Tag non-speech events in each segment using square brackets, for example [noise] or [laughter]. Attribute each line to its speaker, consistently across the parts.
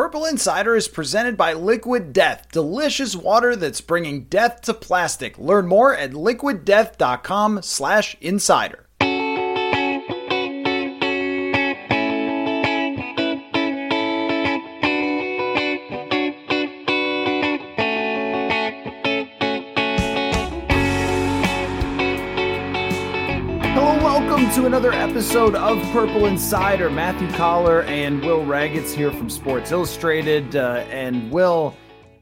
Speaker 1: Purple Insider is presented by Liquid Death, delicious water that's bringing death to plastic. Learn more at liquiddeath.com/insider. another episode of Purple Insider. Matthew Coller and Will Ragatz here from Sports Illustrated. Uh, and Will,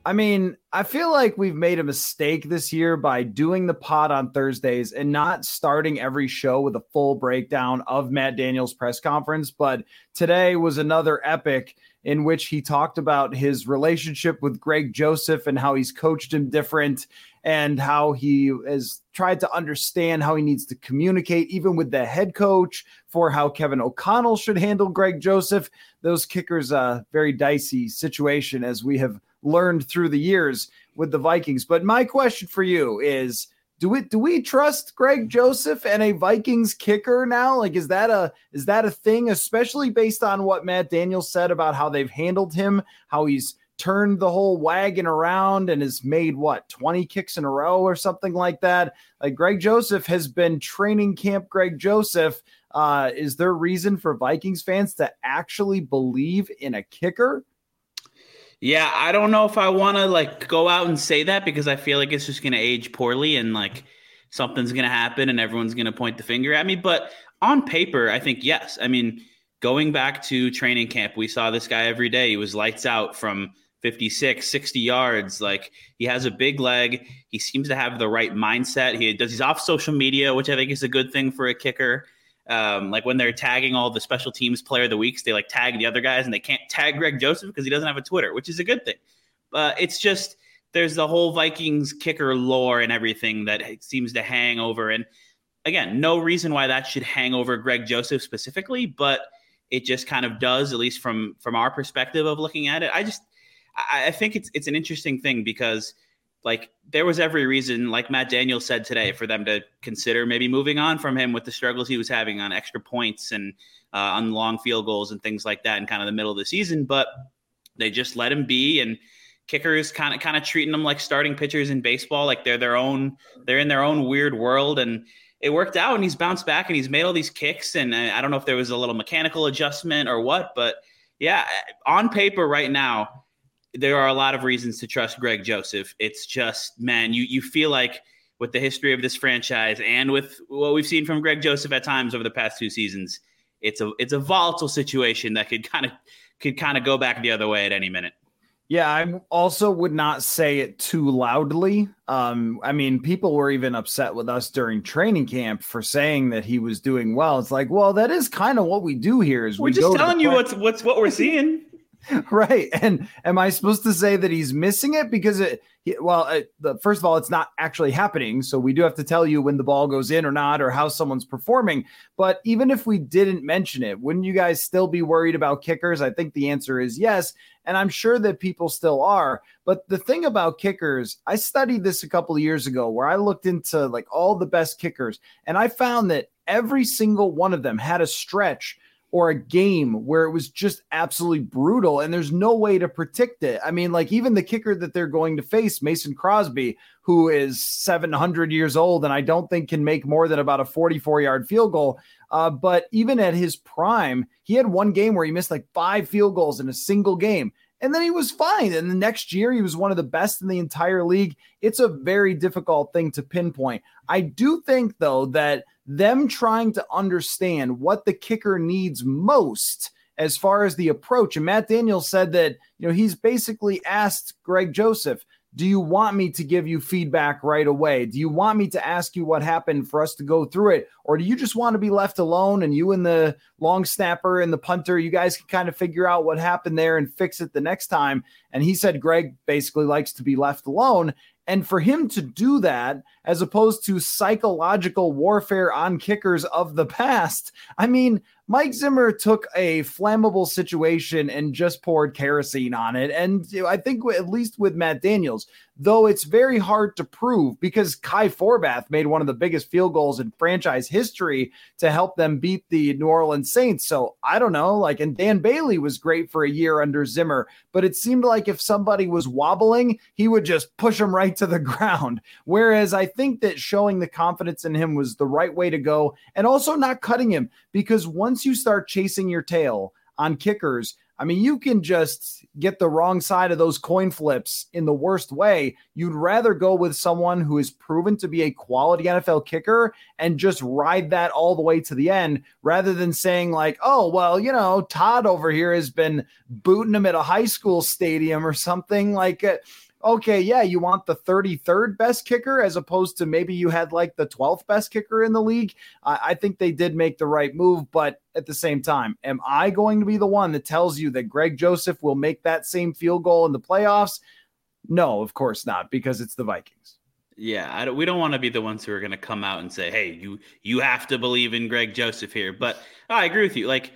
Speaker 1: I mean, I feel like we've made a mistake this year by doing the pod on Thursdays and not starting every show with a full breakdown of Matt Daniels' press conference. But today was another epic in which he talked about his relationship with Greg Joseph and how he's coached him different and how he has tried to understand how he needs to communicate, even with the head coach, for how Kevin O'Connell should handle Greg Joseph. Those kickers, a very dicey situation, as we have learned through the years with the Vikings. But my question for you is do we do we trust Greg Joseph and a Vikings kicker now? Like, is that a is that a thing, especially based on what Matt Daniels said about how they've handled him, how he's turned the whole wagon around and has made what 20 kicks in a row or something like that. Like Greg Joseph has been training camp Greg Joseph. Uh, is there reason for Vikings fans to actually believe in a kicker?
Speaker 2: Yeah, I don't know if I want to like go out and say that because I feel like it's just going to age poorly and like something's going to happen and everyone's going to point the finger at me. But on paper, I think yes. I mean, going back to training camp, we saw this guy every day. He was lights out from 56, 60 yards. Like he has a big leg. He seems to have the right mindset. He does he's off social media, which I think is a good thing for a kicker. Um, like when they're tagging all the special teams player of the weeks, they like tag the other guys and they can't tag Greg Joseph because he doesn't have a Twitter, which is a good thing. But it's just there's the whole Vikings kicker lore and everything that seems to hang over. And again, no reason why that should hang over Greg Joseph specifically, but it just kind of does, at least from from our perspective of looking at it. I just I, I think it's it's an interesting thing because like there was every reason, like Matt Daniels said today, for them to consider maybe moving on from him with the struggles he was having on extra points and uh, on long field goals and things like that in kind of the middle of the season. But they just let him be, and kickers kind of kind of treating them like starting pitchers in baseball, like they're their own, they're in their own weird world, and it worked out. And he's bounced back, and he's made all these kicks. And I don't know if there was a little mechanical adjustment or what, but yeah, on paper right now there are a lot of reasons to trust Greg Joseph. It's just, man, you you feel like with the history of this franchise and with what we've seen from Greg Joseph at times over the past two seasons, it's a it's a volatile situation that could kind of could kind of go back the other way at any minute.
Speaker 1: Yeah, I also would not say it too loudly. Um, I mean, people were even upset with us during training camp for saying that he was doing well. It's like, well, that is kind of what we do here. Is
Speaker 2: we're we just telling you what's what's what we're seeing. [laughs]
Speaker 1: right. And am I supposed to say that he's missing it because it? Well, it, the, first of all, it's not actually happening, so we do have to tell you when the ball goes in or not, or how someone's performing. But even if we didn't mention it, wouldn't you guys still be worried about kickers? I think the answer is yes, and I'm sure that people still are. But the thing about kickers, I studied this a couple of years ago, where I looked into like all the best kickers, and I found that every single one of them had a stretch or a game where it was just absolutely brutal and there's no way to predict it. I mean, like even the kicker that they're going to face, Mason Crosby, who is 700 years old and I don't think can make more than about a 44 yard field goal. Uh, but even at his prime, he had one game where he missed like five field goals in a single game. And then he was fine. And the next year, he was one of the best in the entire league. It's a very difficult thing to pinpoint. I do think, though, that them trying to understand what the kicker needs most as far as the approach. And Matt Daniels said that, you know, he's basically asked Greg Joseph, do you want me to give you feedback right away? Do you want me to ask you what happened for us to go through it? Or do you just want to be left alone and you and the long snapper and the punter, you guys can kind of figure out what happened there and fix it the next time? And he said Greg basically likes to be left alone. And for him to do that, as opposed to psychological warfare on kickers of the past, I mean, Mike Zimmer took a flammable situation and just poured kerosene on it. And I think at least with Matt Daniels, though it's very hard to prove because Kai Forbath made one of the biggest field goals in franchise history to help them beat the New Orleans Saints. So I don't know, like, and Dan Bailey was great for a year under Zimmer, but it seemed like if somebody was wobbling, he would just push them right to the [laughs] ground. Whereas I think that showing the confidence in him was the right way to go and also not cutting him because once you start chasing your tail on kickers, I mean, you can just get the wrong side of those coin flips in the worst way. You'd rather go with someone who is proven to be a quality NFL kicker and just ride that all the way to the end rather than saying, like, oh, well, you know, Todd over here has been booting him at a high school stadium or something like. Uh, Okay, yeah, you want the 33rd best kicker as opposed to maybe you had like the 12th best kicker in the league. I, I, think they did make the right move, but at the same time, am I going to be the one that tells you that Greg Joseph will make that same field goal in the playoffs? No, of course not, because it's the Vikings.
Speaker 2: Yeah, don't, we don't want to be the ones who are going to come out and say, "Hey, you you have to believe in Greg Joseph here." But oh, I agree with you. Like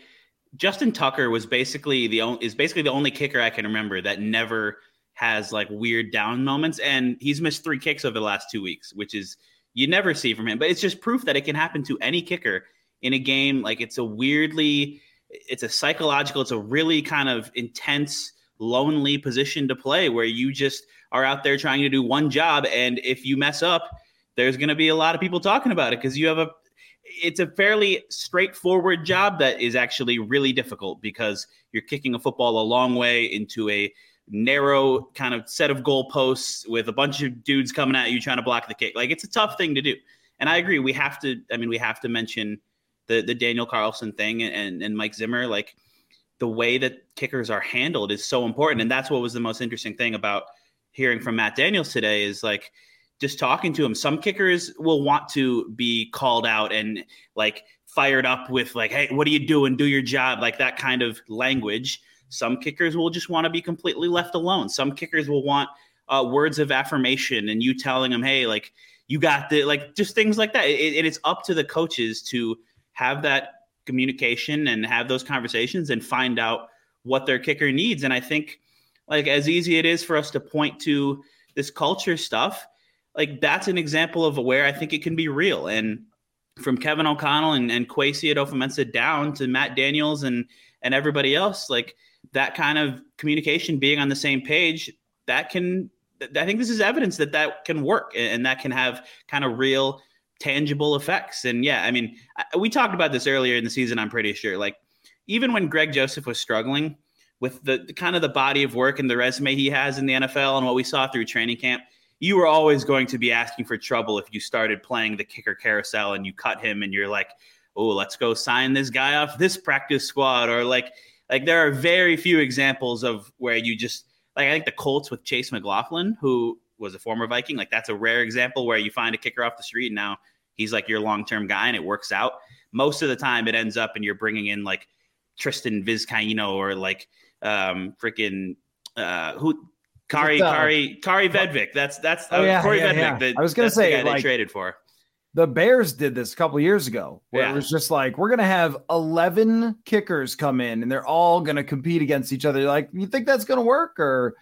Speaker 2: Justin Tucker was basically the only is basically the only kicker I can remember that never has like weird down moments, and he's missed three kicks over the last two weeks, which is you never see from him. But it's just proof that it can happen to any kicker in a game. Like it's a weirdly, it's a psychological, it's a really kind of intense, lonely position to play where you just are out there trying to do one job, and if you mess up, there's going to be a lot of people talking about it because you have a it's a fairly straightforward job that is actually really difficult because you're kicking a football a long way into a narrow kind of set of goalposts with a bunch of dudes coming at you trying to block the kick. Like it's a tough thing to do. And I agree. We have to. I mean, we have to mention the the Daniel Carlson thing and and Mike Zimmer. Like the way that kickers are handled is so important. And that's what was the most interesting thing about hearing from Matt Daniels today. Is like just talking to him. Some kickers will want to be called out and like fired up with like, "Hey, what are you doing? Do your job!" Like that kind of language some kickers will just want to be completely left alone. Some kickers will want uh, words of affirmation and you telling them, hey, like, you got the, like, just things like that. It, it, it's up to the coaches to have that communication and have those conversations and find out what their kicker needs. And I think, like, as easy it is for us to point to this culture stuff, like, that's an example of where I think it can be real. And from Kevin O'Connell and, and Kwesi Adofo-Mensah down to Matt Daniels and, and everybody else, like, that kind of communication being on the same page that can i think this is evidence that that can work and that can have kind of real tangible effects. And yeah i mean we talked about this earlier in the season i'm pretty sure. Like even when greg joseph was struggling with the, the kind of the body of work and the resume he has in the nfl and what we saw through training camp you were always going to be asking for trouble if you started playing the kicker carousel and you cut him and you're like oh let's go sign this guy off this practice squad or like like there are very few examples of where you just like I think the Colts with Chase McLaughlin, who was a former Viking, like that's a rare example where you find a kicker off the street and now he's like your long term guy and it works out. Most of the time, it ends up and you're bringing in like Tristan Vizcaino or like um freaking uh who Kaare Kari Kari Vedvik. That's that's oh, yeah, Corey yeah, Vedvik. Yeah. The,
Speaker 1: I was gonna say
Speaker 2: the like, they traded for
Speaker 1: the Bears did this a couple years ago, where yeah. it was just like we're gonna have eleven kickers come in, and they're all gonna compete against each other. Like, you think that's gonna work, or?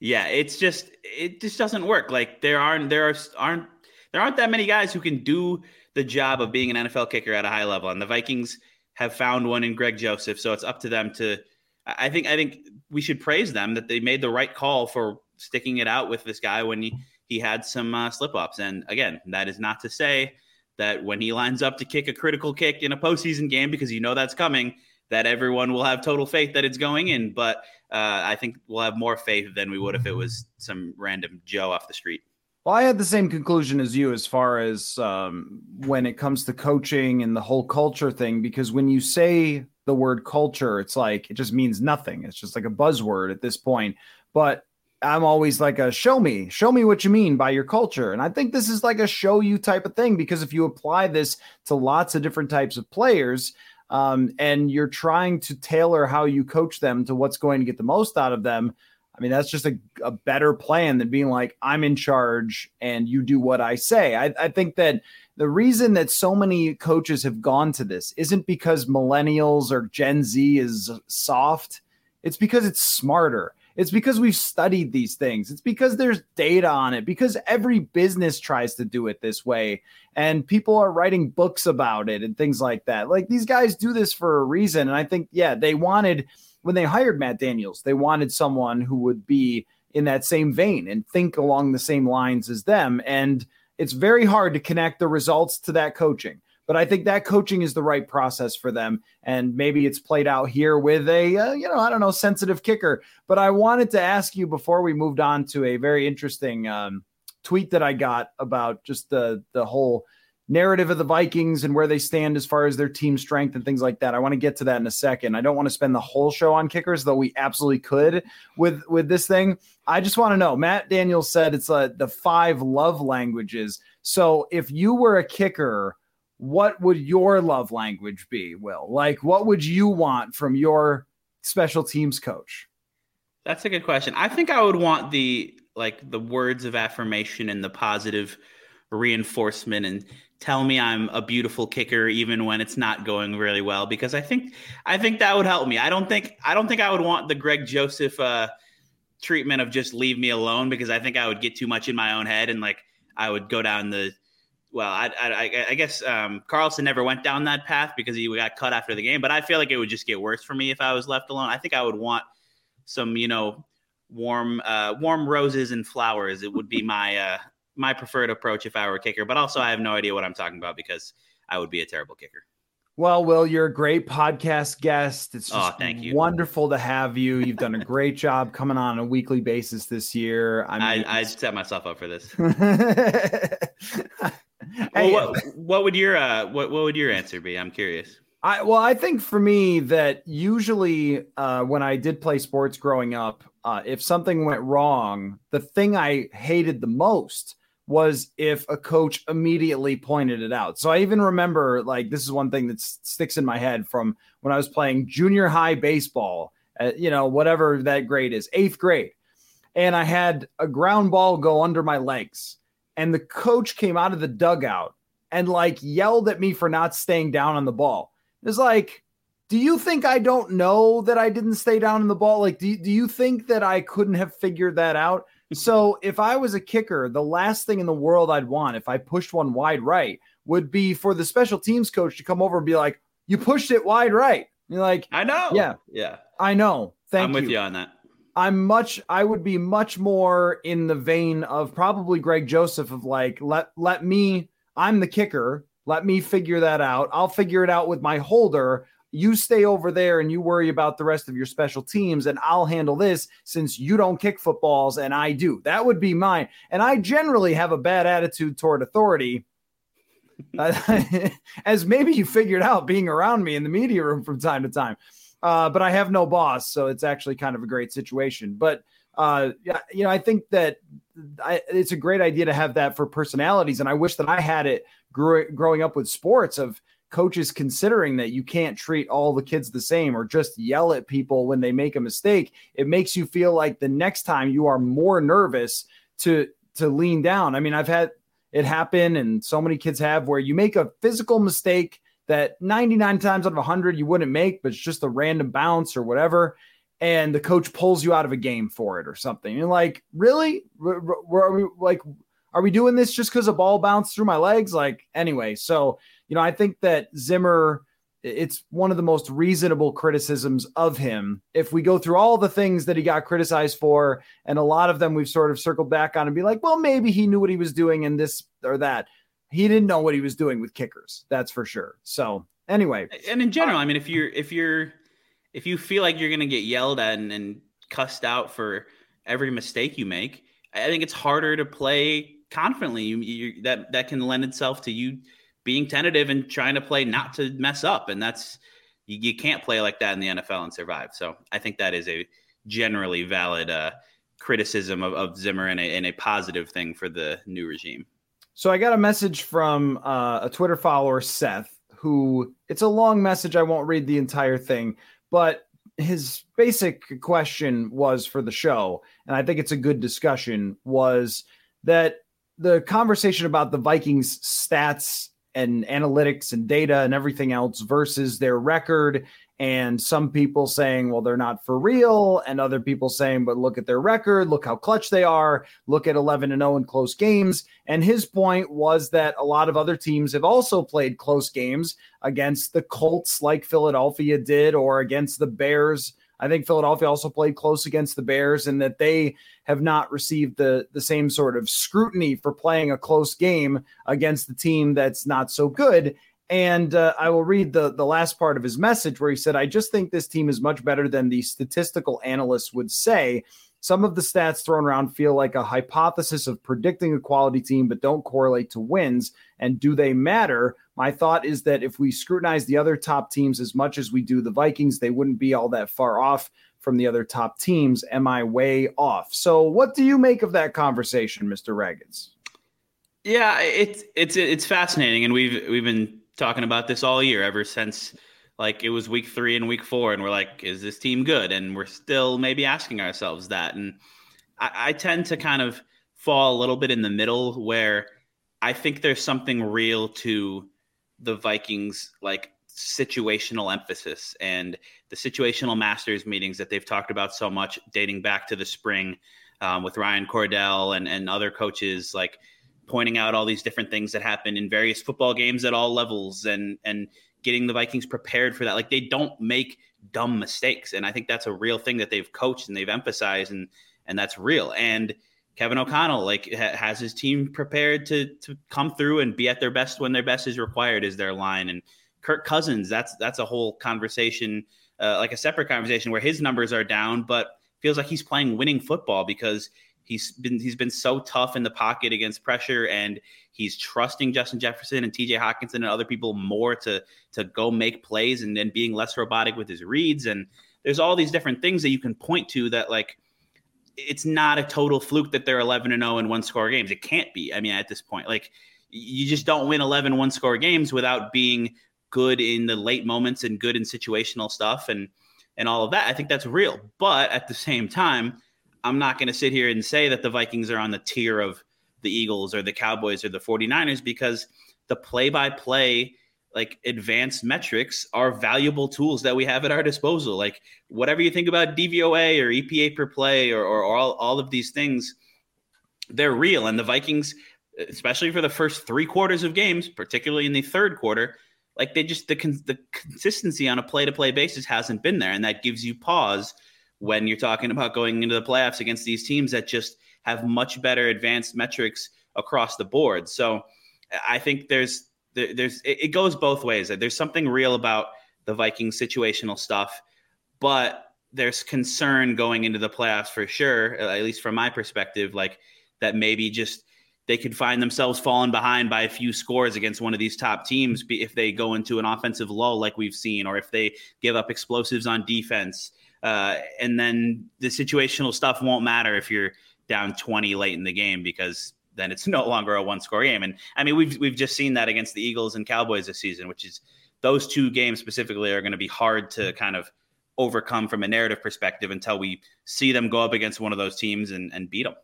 Speaker 2: yeah, it's just it just doesn't work. Like there aren't there are aren't there aren't that many guys who can do the job of being an NFL kicker at a high level, and the Vikings have found one in Greg Joseph. So it's up to them to. I think I think we should praise them that they made the right call for sticking it out with this guy when he he had some uh, slip ups. And again, that is not to say that when he lines up to kick a critical kick in a postseason game, because you know that's coming, that everyone will have total faith that it's going in. But uh, I think we'll have more faith than we would if it was some random Joe off the street.
Speaker 1: Well, I had the same conclusion as you as far as um, when it comes to coaching and the whole culture thing, because when you say the word culture, it's like it just means nothing. It's just like a buzzword at this point. But I'm always like a show me, show me what you mean by your culture. And I think this is like a show you type of thing because if you apply this to lots of different types of players um, and you're trying to tailor how you coach them to what's going to get the most out of them, I mean, that's just a, a better plan than being like, I'm in charge and you do what I say. I, I think that the reason that so many coaches have gone to this isn't because millennials or Gen Z is soft, it's because it's smarter. It's because we've studied these things. It's because there's data on it, because every business tries to do it this way. And people are writing books about it and things like that. Like these guys do this for a reason. And I think, yeah, they wanted, when they hired Matt Daniels, they wanted someone who would be in that same vein and think along the same lines as them. And it's very hard to connect the results to that coaching. But I think that coaching is the right process for them. And maybe it's played out here with a, uh, you know, I don't know, sensitive kicker. But I wanted to ask you before we moved on to a very interesting um, tweet that I got about just the the whole narrative of the Vikings and where they stand as far as their team strength and things like that. I want to get to that in a second. I don't want to spend the whole show on kickers, though we absolutely could with with this thing. I just want to know. Matt Daniels said it's uh, the five love languages. So if you were a kicker, what would your love language be, Will? Like, what would you want from your special teams coach?
Speaker 2: That's a good question. I think I would want the like the words of affirmation and the positive reinforcement and tell me I'm a beautiful kicker even when it's not going really well because I think I think that would help me. I don't think I don't think I would want the Greg Joseph uh, treatment of just leave me alone because I think I would get too much in my own head and like I would go down the well, I, I, I guess um, Carlson never went down that path because he got cut after the game. But I feel like it would just get worse for me if I was left alone. I think I would want some, you know, warm, uh, warm roses and flowers. It would be my uh, my preferred approach if I were a kicker. But also, I have no idea what I'm talking about because I would be a terrible kicker.
Speaker 1: Well, Will, you're a great podcast guest. It's
Speaker 2: just oh, thank you.
Speaker 1: wonderful to have you. You've done a great job coming on a weekly basis this year.
Speaker 2: I, mean, I, I set myself up for this. [laughs] [laughs] well, what, what would your uh, what what would your answer be? I'm curious.
Speaker 1: I well, I think for me that usually uh, when I did play sports growing up, uh, if something went wrong, the thing I hated the most was if a coach immediately pointed it out. So I even remember like this is one thing that sticks in my head from when I was playing junior high baseball. You know, whatever that grade is, eighth grade, and I had a ground ball go under my legs and the coach came out of the dugout and like yelled at me for not staying down on the ball. It's like, do you think I don't know that I didn't stay down in the ball? Like, do, do you think that I couldn't have figured that out? [laughs] so if I was a kicker, the last thing in the world I'd want if I pushed one wide right would be for the special teams coach to come over and be like, you pushed it wide right. You're like,
Speaker 2: I know.
Speaker 1: Yeah.
Speaker 2: Yeah.
Speaker 1: I know. Thank
Speaker 2: I'm
Speaker 1: you.
Speaker 2: with you on that.
Speaker 1: I'm much I would be much more in the vein of probably Greg Joseph of like let let me I'm the kicker, let me figure that out. I'll figure it out with my holder. You stay over there and you worry about the rest of your special teams and I'll handle this since you don't kick footballs and I do. That would be mine. And I generally have a bad attitude toward authority. [laughs] as maybe you figured out being around me in the media room from time to time uh, but I have no boss, so it's actually kind of a great situation. But uh, yeah, you know, I think that I, it's a great idea to have that for personalities, and I wish that I had it growing up with sports of coaches considering that you can't treat all the kids the same or just yell at people when they make a mistake. It makes you feel like the next time you are more nervous to to lean down. I mean, I've had it happen, and so many kids have where you make a physical mistake that 99 times out of 100 you wouldn't make, but it's just a random bounce or whatever. And the coach pulls you out of a game for it or something. You're like, really? Are we like, are we doing this just because a ball bounced through my legs? Like, anyway, so, you know, I think that Zimmer, it's one of the most reasonable criticisms of him. If we go through all the things that he got criticized for, and a lot of them we've sort of circled back on and be like, well, maybe he knew what he was doing in this or that he didn't know what he was doing with kickers. That's for sure. So anyway,
Speaker 2: and in general, I mean, if you're if you're if you feel like you're to get yelled at and, and cussed out for every mistake you make, I think it's harder to play confidently. You, you, that that can lend itself to you being tentative and trying to play not to mess up, and that's you, you can't play like that in the NFL and survive. So I think that is a generally valid uh, criticism of, of Zimmer and a, and a positive thing for the new regime.
Speaker 1: So I got a message from uh, a Twitter follower, Seth, who it's a long message. I won't read the entire thing, but his basic question was for the show, and I think it's a good discussion, was that the conversation about the Vikings stats and analytics and data and everything else versus their record. And some people saying well they're not for real and other people saying but look at their record look how clutch they are look at 11 and 0 in close games. And his point was that a lot of other teams have also played close games against the Colts like Philadelphia did or against the Bears I think Philadelphia also played close against the Bears and that they have not received the the same sort of scrutiny for playing a close game against the team that's not so good. And uh, I will read the the last part of his message where he said, "I just think this team is much better than the statistical analysts would say." Some of the stats thrown around feel like a hypothesis of predicting a quality team, but don't correlate to wins. And do they matter? My thought is that if we scrutinize the other top teams as much as we do the Vikings, they wouldn't be all that far off from the other top teams. Am I way off? So, what do you make of that conversation, Mr. Raggins?
Speaker 2: Yeah, it's it's it's fascinating, and we've we've been talking about this all year ever since like it was week three and week four, and we're like, is this team good? And we're still maybe asking ourselves that. And I, I tend to kind of fall a little bit in the middle where I think there's something real to the Vikings like situational emphasis and the situational masters meetings that they've talked about so much dating back to the spring um, with Ryan Cordell and, and other coaches like pointing out all these different things that happen in various football games at all levels and and getting the Vikings prepared for that. Like they don't make dumb mistakes, and I think that's a real thing that they've coached and they've emphasized, and and that's real. And Kevin O'Connell like ha- has his team prepared to to come through and be at their best when their best is required is their line. And Kirk Cousins, that's that's a whole conversation, uh, like a separate conversation where his numbers are down, but feels like he's playing winning football because He's been he's been so tough in the pocket against pressure, and he's trusting Justin Jefferson and T.J. Hockenson and other people more to to go make plays, and then being less robotic with his reads. And there's all these different things that you can point to that like it's not a total fluke that they're 11 and 0 in one score games. It can't be. I mean, at this point, like you just don't win 11 one score games without being good in the late moments and good in situational stuff and and all of that. I think that's real. But at the same time, I'm not going to sit here and say that the Vikings are on the tier of the Eagles or the Cowboys or the 49ers because the play by play, like advanced metrics, are valuable tools that we have at our disposal. Like, whatever you think about DVOA or EPA per play or, or, all, all of these things, they're real. And the Vikings, especially for the first three quarters of games, particularly in the third quarter, like they just the the consistency on a play to play basis hasn't been there, and that gives you pause when you're talking about going into the playoffs against these teams that just have much better advanced metrics across the board. So I think there's there's it goes both ways. There's something real about the Vikings situational stuff, but there's concern going into the playoffs for sure, at least from my perspective, like that maybe just they could find themselves falling behind by a few scores against one of these top teams if they go into an offensive lull like we've seen, or if they give up explosives on defense. Uh, and then the situational stuff won't matter if you're down 20 late in the game because then it's [laughs] no longer a one score game. And I mean, we've, we've just seen that against the Eagles and Cowboys this season, which is those two games specifically are going to be hard to kind of overcome from a narrative perspective until we see them go up against one of those teams and, and beat them.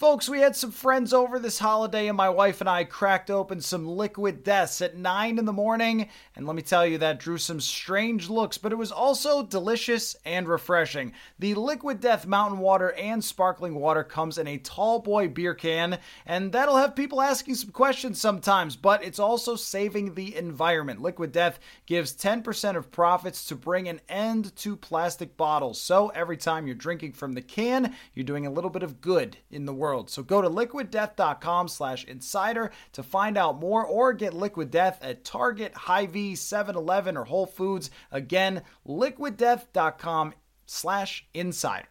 Speaker 1: Folks, we had some friends over this holiday, and my wife and I cracked open some liquid deaths at 9 in the morning. And let me tell you, that drew some strange looks, but it was also delicious and refreshing. The liquid death mountain water and sparkling water comes in a tall boy beer can, and that'll have people asking some questions sometimes, but it's also saving the environment. Liquid death gives 10% of profits to bring an end to plastic bottles. So every time you're drinking from the can, you're doing a little bit of good in the world world. So go to liquiddeath.com slash insider to find out more or get Liquid Death at Target, Hy-Vee, 7-Eleven, or Whole Foods. Again, liquiddeath.com slash insider.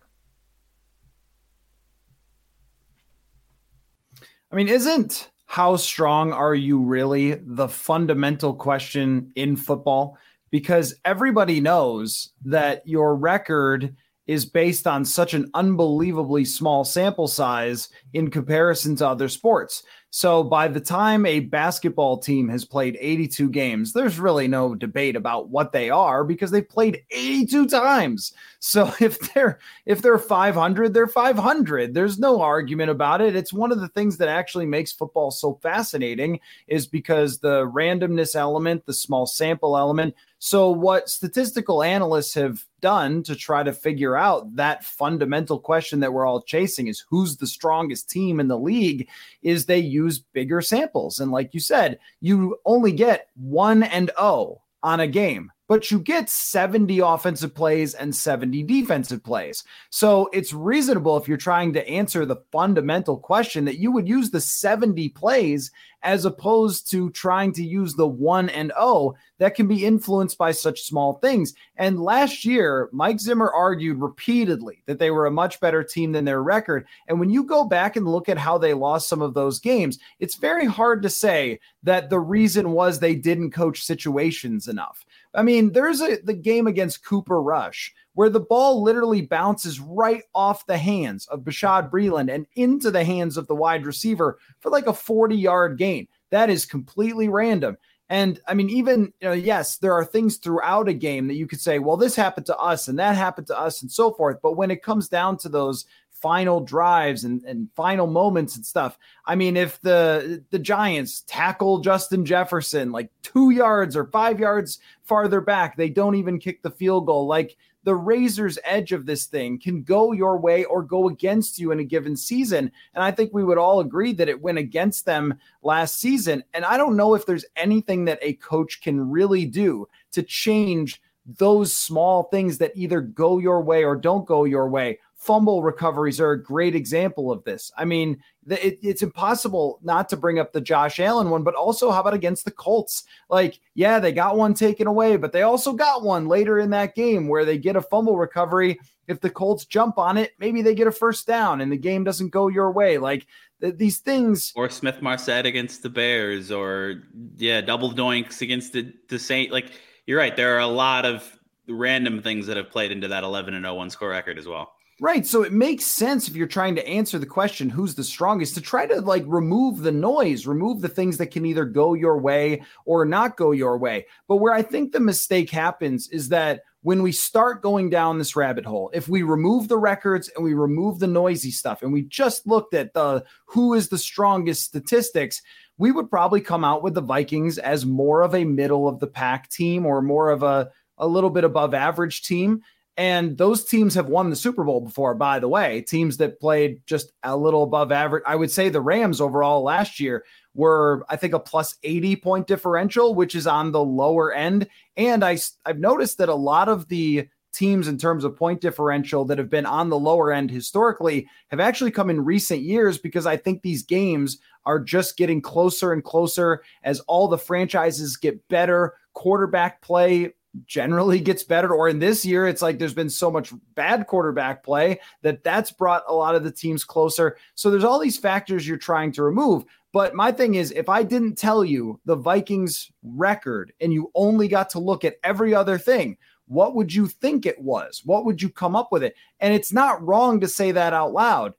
Speaker 1: I mean, isn't how strong are you really the fundamental question in football? Because everybody knows that your record – is based on such an unbelievably small sample size in comparison to other sports. So by the time a basketball team has played 82 games, there's really no debate about what they are because they've played 82 times. So [laughs] if they're if they're 500, they're 500. There's no argument about it. It's one of the things that actually makes football so fascinating is because the randomness element, the small sample element. So what statistical analysts have done to try to figure out that fundamental question that we're all chasing is who's the strongest team in the league is they use bigger samples. And like you said you only get 1 and O on a game but you get 70 offensive plays and 70 defensive plays. So it's reasonable if you're trying to answer the fundamental question that you would use the 70 plays as opposed to trying to use the 1 and 0 that can be influenced by such small things. And last year, Mike Zimmer argued repeatedly that they were a much better team than their record. And when you go back and look at how they lost some of those games, it's very hard to say that the reason was they didn't coach situations enough. I mean, there's a the game against Cooper Rush where the ball literally bounces right off the hands of Bashaud Breeland and into the hands of the wide receiver for like a 40 yard gain. That is completely random. And I mean, even, you know, yes, there are things throughout a game that you could say, well, this happened to us and that happened to us and so forth. But when it comes down to those final drives and, and final moments and stuff. I mean, if the the Giants tackle Justin Jefferson like two yards or five yards farther back, they don't even kick the field goal. Like the razor's edge of this thing can go your way or go against you in a given season. And I think we would all agree that it went against them last season. And I don't know if there's anything that a coach can really do to change those small things that either go your way or don't go your way fumble recoveries are a great example of this. I mean, the, it, it's impossible not to bring up the Josh Allen one, but also how about against the Colts? Like, yeah, they got one taken away, but they also got one later in that game where they get a fumble recovery. If the Colts jump on it, maybe they get a first down and the game doesn't go your way. Like, th- these things.
Speaker 2: Or Smith Marsette against the Bears, or yeah, double doinks against the, the Saint. Like, you're right. There are a lot of random things that have played into that 11 and 0 one score record as well.
Speaker 1: Right. So it makes sense if you're trying to answer the question, who's the strongest, to try to like remove the noise, remove the things that can either go your way or not go your way. But where I think the mistake happens is that when we start going down this rabbit hole, if we remove the records and we remove the noisy stuff and we just looked at the who is the strongest statistics, we would probably come out with the Vikings as more of a middle of the pack team or more of a, a little bit above average team. And those teams have won the Super Bowl before, by the way. Teams that played just a little above average. I would say the Rams overall last year were, I think, a plus 80 point differential, which is on the lower end. And I, I've noticed that a lot of the teams in terms of point differential that have been on the lower end historically have actually come in recent years because I think these games are just getting closer and closer as all the franchises get better. Quarterback play generally gets better or in this year it's like there's been so much bad quarterback play that that's brought a lot of the teams closer. So there's all these factors you're trying to remove. But my thing is if i didn't tell you the vikings record and you only got to look at every other thing what would you think it was? What would you come up with it? And it's not wrong to say that out loud.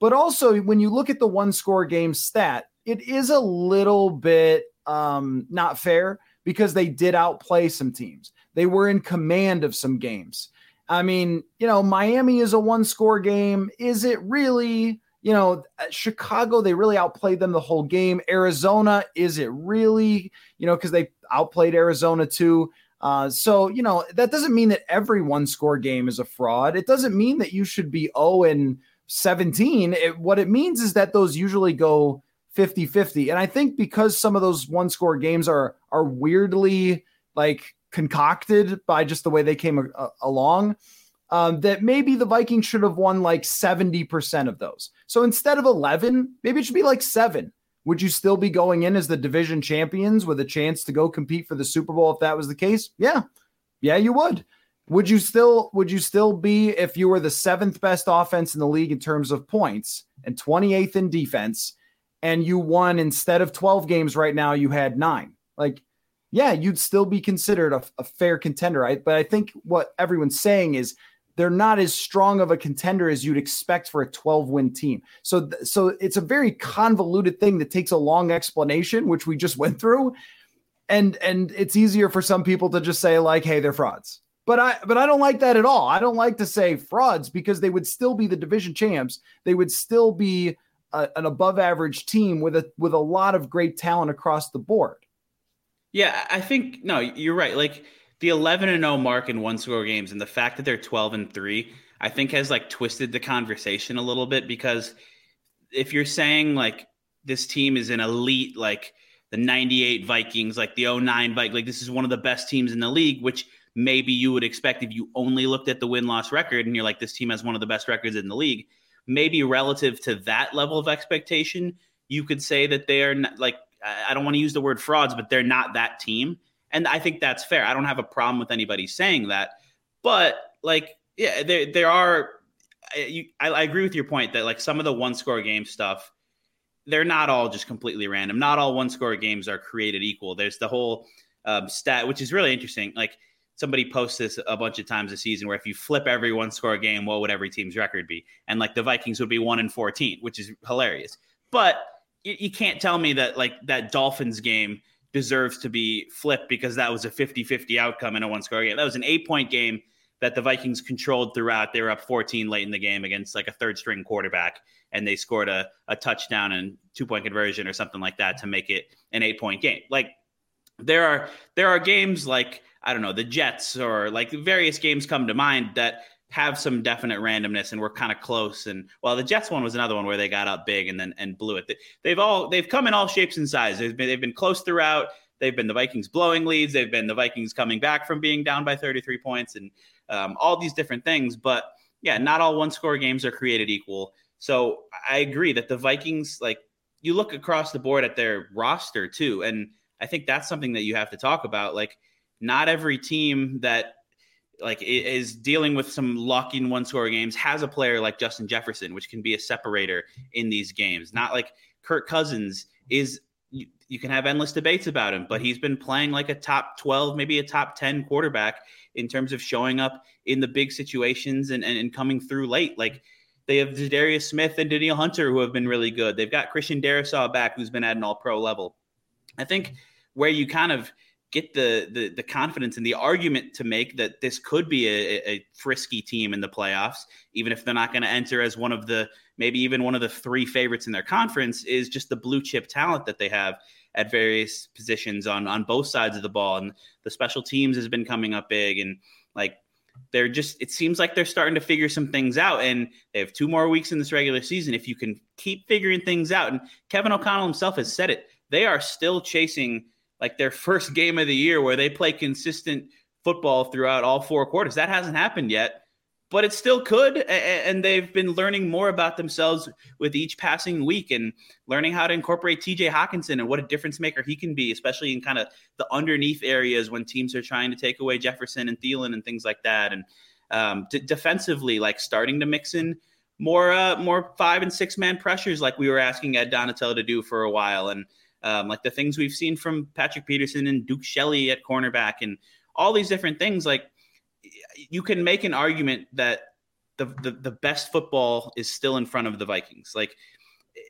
Speaker 1: But also when you look at the one score game stat it is a little bit um not fair because they did outplay some teams. They were in command of some games. I mean, you know, Miami is a one score game. Is it really? You know, Chicago, they really outplayed them the whole game. Arizona, is it really? You know, because they outplayed Arizona too. Uh, so, you know, that doesn't mean that every one score game is a fraud. It doesn't mean that you should be 0 and 17. It, what it means is that those usually go 50 50. And I think because some of those one score games are are weirdly like concocted by just the way they came a- along, um, that maybe the Vikings should have won like 70% of those. So instead of 11, maybe it should be like seven. Would you still be going in as the division champions with a chance to go compete for the Super Bowl if that was the case? Yeah. Yeah, you would. Would you still would you still be if you were the seventh best offense in the league in terms of points and 28th in defense and you won instead of 12 games right now, you had nine. Like, yeah, you'd still be considered a, a fair contender. Right? But I think what everyone's saying is they're not as strong of a contender as you'd expect for a 12 win team. So, so it's a very convoluted thing that takes a long explanation, which we just went through. And, and it's easier for some people to just say like, Hey, they're frauds. But I, but I don't like that at all. I don't like to say frauds because they would still be the division champs. They would still be a, an above average team with a, with a lot of great talent across the board.
Speaker 2: Yeah. I think, no, you're right. Like, the 11 and 0 mark in one score games and the fact that they're 12 and 3 i think has like twisted the conversation a little bit because if you're saying like this team is an elite like the 98 vikings like the 09 Vikings, like this is one of the best teams in the league which maybe you would expect if you only looked at the win-loss record and you're like this team has one of the best records in the league maybe relative to that level of expectation you could say that they are not, like i don't want to use the word frauds but they're not that team and I think that's fair. I don't have a problem with anybody saying that. But like, yeah, there there are. You, I, I agree with your point that like some of the one score game stuff, they're not all just completely random. Not all one score games are created equal. There's the whole um, stat, which is really interesting. Like somebody posts this a bunch of times a season where if you flip every one score game, what would every team's record be? And like the Vikings would be one in 14, which is hilarious. But you, you can't tell me that like that Dolphins game deserves to be flipped because that was a 50-50 outcome in a one score game. That was an eight point game that the Vikings controlled throughout. They were up 14 late in the game against like a third string quarterback, and they scored a, a touchdown and two point conversion or something like that to make it an eight point game. Like there are there are games like I don't know the Jets or like various games come to mind that have some definite randomness and we're kind of close. And well, the Jets one was another one where they got up big and then and blew it. They've all they've come in all shapes and sizes. They've been they've been close throughout. They've been the Vikings blowing leads. They've been the Vikings coming back from being down by 33 points and um, all these different things. But yeah, not all one score games are created equal. So I agree that the Vikings, like you look across the board at their roster too, and I think that's something that you have to talk about. Like not every team that like is dealing with some luck in one score games has a player like Justin Jefferson, which can be a separator in these games. Not like Kirk Cousins is. You, you can have endless debates about him, but he's been playing like a top 12, maybe a top 10 quarterback in terms of showing up in the big situations and, and, and coming through late. Like they have Darius Smith and Danielle Hunter who have been really good. They've got Christian Darrisaw back who's been at an all pro level. I think where you kind of get the, the the confidence and the argument to make that this could be a, a frisky team in the playoffs, even if they're not going to enter as one of the maybe even one of the three favorites in their conference, is just the blue chip talent that they have at various positions on on both sides of the ball, and the special teams has been coming up big, and like they're just it seems like they're starting to figure some things out. And they have two more weeks in this regular season if you can keep figuring things out. And kevin o'connell himself has said it they are still chasing like their first game of the year where they play consistent football throughout all four quarters. That hasn't happened yet, but it still could. And they've been learning more about themselves with each passing week and learning how to incorporate TJ Hockenson and what a difference maker he can be, especially in kind of the underneath areas when teams are trying to take away Jefferson and Thielen and things like that. And um, d- defensively, like starting to mix in more uh, more five and six man pressures like we were asking Ed Donatell to do for a while. And um, like the things we've seen from Patrick Peterson and Duke Shelley at cornerback and all these different things. Like you can make an argument that the, the, the best football is still in front of the Vikings. Like,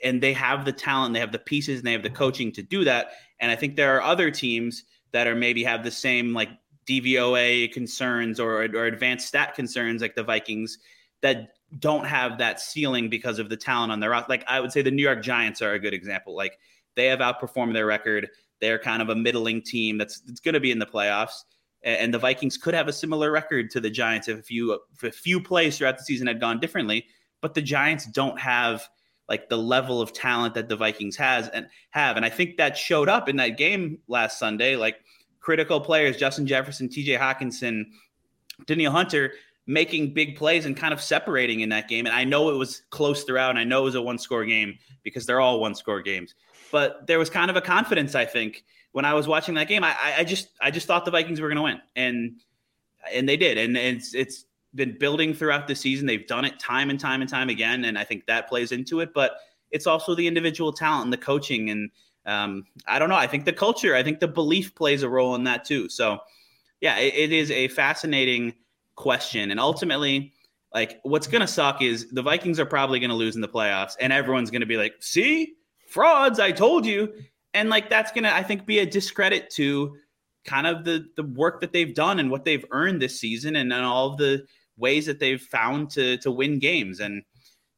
Speaker 2: and they have the talent, they have the pieces, and they have the coaching to do that. And I think there are other teams that are maybe have the same like DVOA concerns or, or advanced stat concerns like the Vikings that don't have that ceiling because of the talent on their roster. Like I would say the New York Giants are a good example. Like they have outperformed their record. They're kind of a middling team that's, that's going to be in the playoffs. And the Vikings could have a similar record to the Giants if a few if a few plays throughout the season had gone differently. But the Giants don't have like the level of talent that the Vikings has and have. And I think that showed up in that game last Sunday. Like critical players, Justin Jefferson, TJ Hockenson, Danielle Hunter making big plays and kind of separating in that game. And I know it was close throughout, and I know it was a one score game because they're all one score games but there was kind of a confidence I think when I was watching that game. I, I just I just thought the Vikings were going to win, and and they did, and it's it's been building throughout the season. They've done it time and time and time again, and I think that plays into it. But it's also the individual talent and the coaching, and um, I don't know. I think the culture, I think the belief plays a role in that too. So yeah, it, it is a fascinating question, and ultimately like what's going to suck is the Vikings are probably going to lose in the playoffs and everyone's going to be like, "See? Frauds, I told you." And like that's to I think be a discredit to kind of the the work that they've done and what they've earned this season and, and all of the ways that they've found to to win games and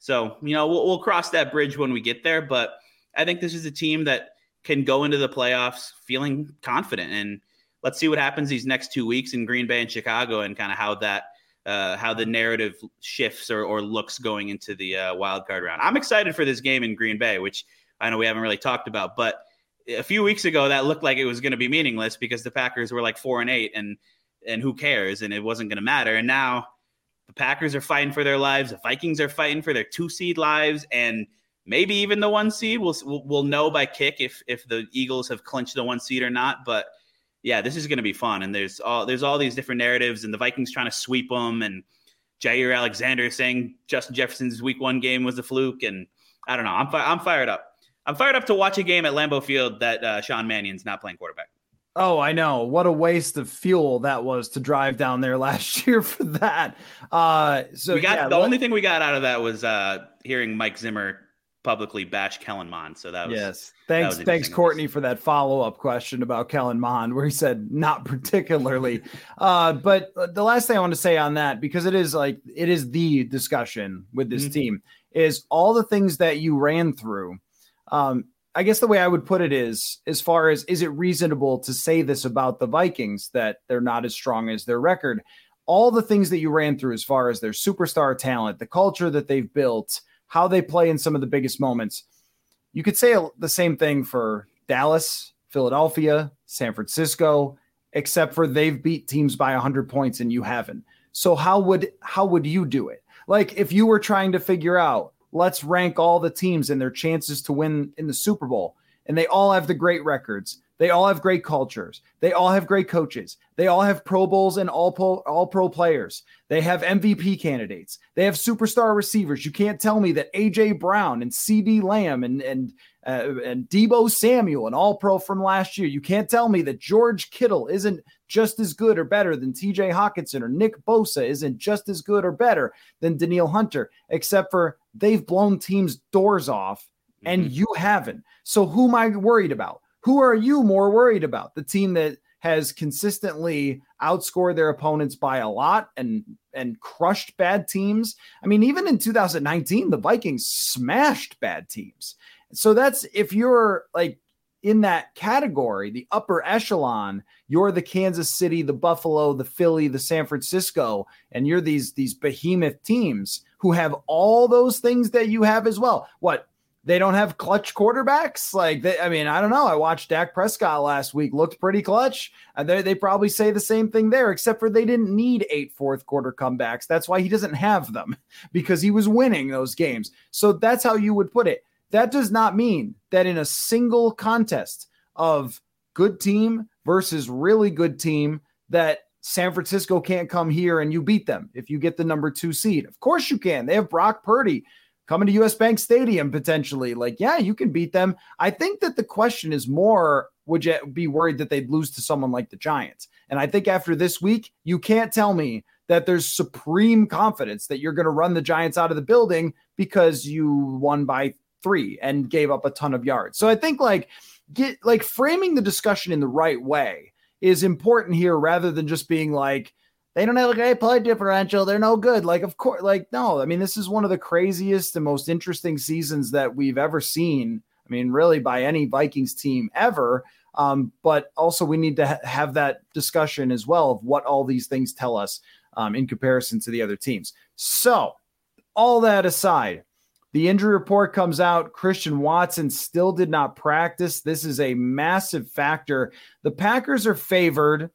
Speaker 2: so, you know, we'll, we'll cross that bridge when we get there, but I think this is a team that can go into the playoffs feeling confident and let's see what happens these next 2 weeks in Green Bay and Chicago and kind of how that uh, how the narrative shifts or, or looks going into the uh, wild card round. I'm excited for this game in Green Bay, which I know we haven't really talked about, but a few weeks ago that looked like it was going to be meaningless because the Packers were like four and eight, and and who cares, and it wasn't going to matter. And now the Packers are fighting for their lives, the Vikings are fighting for their two seed lives, and maybe even the one seed. We'll we'll know by kick if if the Eagles have clinched the one seed or not, but yeah, this is going to be fun. And there's all there's all these different narratives, and the Vikings trying to sweep them, and Jaire Alexander saying Justin Jefferson's Week One game was a fluke, and I don't know. I'm fi- I'm fired up. I'm fired up to watch a game at Lambeau Field that uh, Sean Mannion's not playing quarterback.
Speaker 1: Oh, I know. What a waste of fuel that was to drive down there [laughs] last year for that. Uh, so
Speaker 2: we got
Speaker 1: yeah,
Speaker 2: the what, only thing we got out of that was uh, hearing Mike Zimmer publicly bash Kellen Mond. So that was
Speaker 1: yes. Thanks, thanks, Courtney, for that follow up question about Kellen Mond, where he said not particularly. [laughs] uh, but the last thing I want to say on that, because it is like it is the discussion with this mm-hmm. team, is all the things that you ran through. Um, I guess the way I would put it is, as far as is it reasonable to say this about the Vikings that they're not as strong as their record? All the things that you ran through, as far as their superstar talent, the culture that they've built, how they play in some of the biggest moments. You could say the same thing for Dallas, Philadelphia, San Francisco, except for they've beat teams by 100 points and you haven't. So how would how would you do it? Like if you were trying to figure out, let's rank all the teams and their chances to win in the Super Bowl, and they all have the great records. They all have great cultures. They all have great coaches. They all have Pro Bowls and all pro, all pro players. They have MVP candidates. They have superstar receivers. You can't tell me that AJ Brown and CeeDee Lamb and and uh, and Deebo Samuel an all pro from last year. You can't tell me that George Kittle isn't just as good or better than TJ Hockenson or Nick Bosa isn't just as good or better than Danielle Hunter, except for they've blown teams' doors off and mm-hmm. you haven't. So who am I worried about? Who are you more worried about? The team that has consistently outscored their opponents by a lot and and crushed bad teams. I mean, even in 2019, the Vikings smashed bad teams. So that's if you're like in that category, the upper echelon, you're the Kansas City, the Buffalo, the Philly, the San Francisco, and you're these these behemoth teams who have all those things that you have as well. What they don't have clutch quarterbacks. Like, they, I mean, I don't know. I watched Dak Prescott last week, looked pretty clutch. And they, they probably say the same thing there, except for they didn't need eight fourth quarter comebacks. That's why he doesn't have them [laughs] because he was winning those games. So that's how you would put it. That does not mean that in a single contest of good team versus really good team, that San Francisco can't come here and you beat them if you get the number two seed. Of course you can. They have Brock Purdy coming to US Bank Stadium potentially. Like, yeah, you can beat them. I think that the question is more would you be worried that they'd lose to someone like the Giants? And I think after this week, you can't tell me that there's supreme confidence that you're going to run the Giants out of the building because you won by three and gave up a ton of yards. So I think like get like framing the discussion in the right way is important here rather than just being like, they don't have a great play differential. They're no good. Like, of course, like, no, I mean, this is one of the craziest and most interesting seasons that we've ever seen. I mean, really, by any Vikings team ever. Um, but also, we need to ha- have that discussion as well of what all these things tell us um, in comparison to the other teams. So, all that aside, the injury report comes out. Christian Watson still did not practice. This is a massive factor. The Packers are favored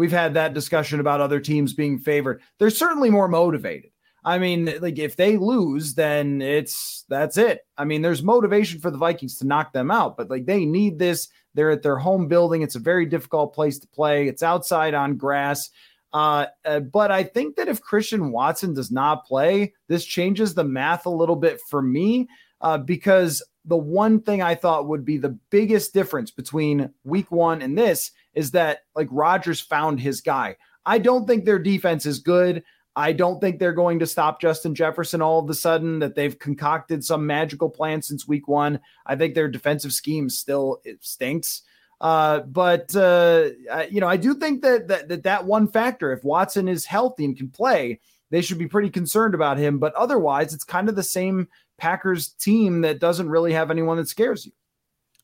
Speaker 1: We've had that discussion about other teams being favored. They're certainly more motivated. I mean, like if they lose, then it's that's it. I mean, there's motivation for the Vikings to knock them out, but like they need this. They're at their home building. It's a very difficult place to play. It's outside on grass. Uh, uh, but I think that if Christian Watson does not play, this changes the math a little bit for me uh, because the one thing I thought would be the biggest difference between week one and this is that like Rodgers found his guy. I don't think their defense is good. I don't think they're going to stop Justin Jefferson all of a sudden, that they've concocted some magical plan since week one. I think their defensive scheme still stinks. Uh, but uh, you know, I do think that, that that that one factor, if Watson is healthy and can play, they should be pretty concerned about him. But otherwise, it's kind of the same Packers team that doesn't really have anyone that scares you.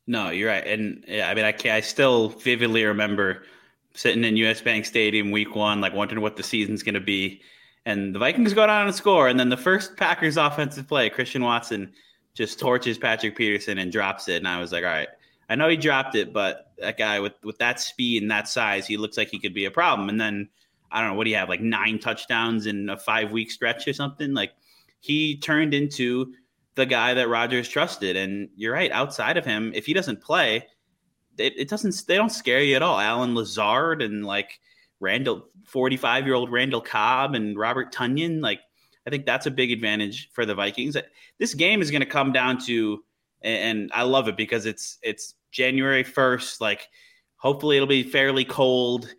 Speaker 2: No, you're right, and yeah, I mean, I can, I still vividly remember sitting in US Bank Stadium week one, like wondering what the season's going to be. And the Vikings go down and score. And then the first Packers offensive play, Christian Watson just torches Patrick Peterson and drops it. And I was like, all right, I know he dropped it, but that guy with, with that speed and that size, he looks like he could be a problem. And then I don't know, what do you have, like nine touchdowns in a five week stretch or something? Like he turned into the guy that Rodgers trusted. And you're right, outside of him, if he doesn't play, it, it doesn't, they don't scare you at all. Allen Lazard and like Randall, 45 year old Randall Cobb and Robert Tonyan, like I think that's a big advantage for the Vikings. This game is going to come down to, and I love it because it's it's January first. Like, hopefully, it'll be fairly cold.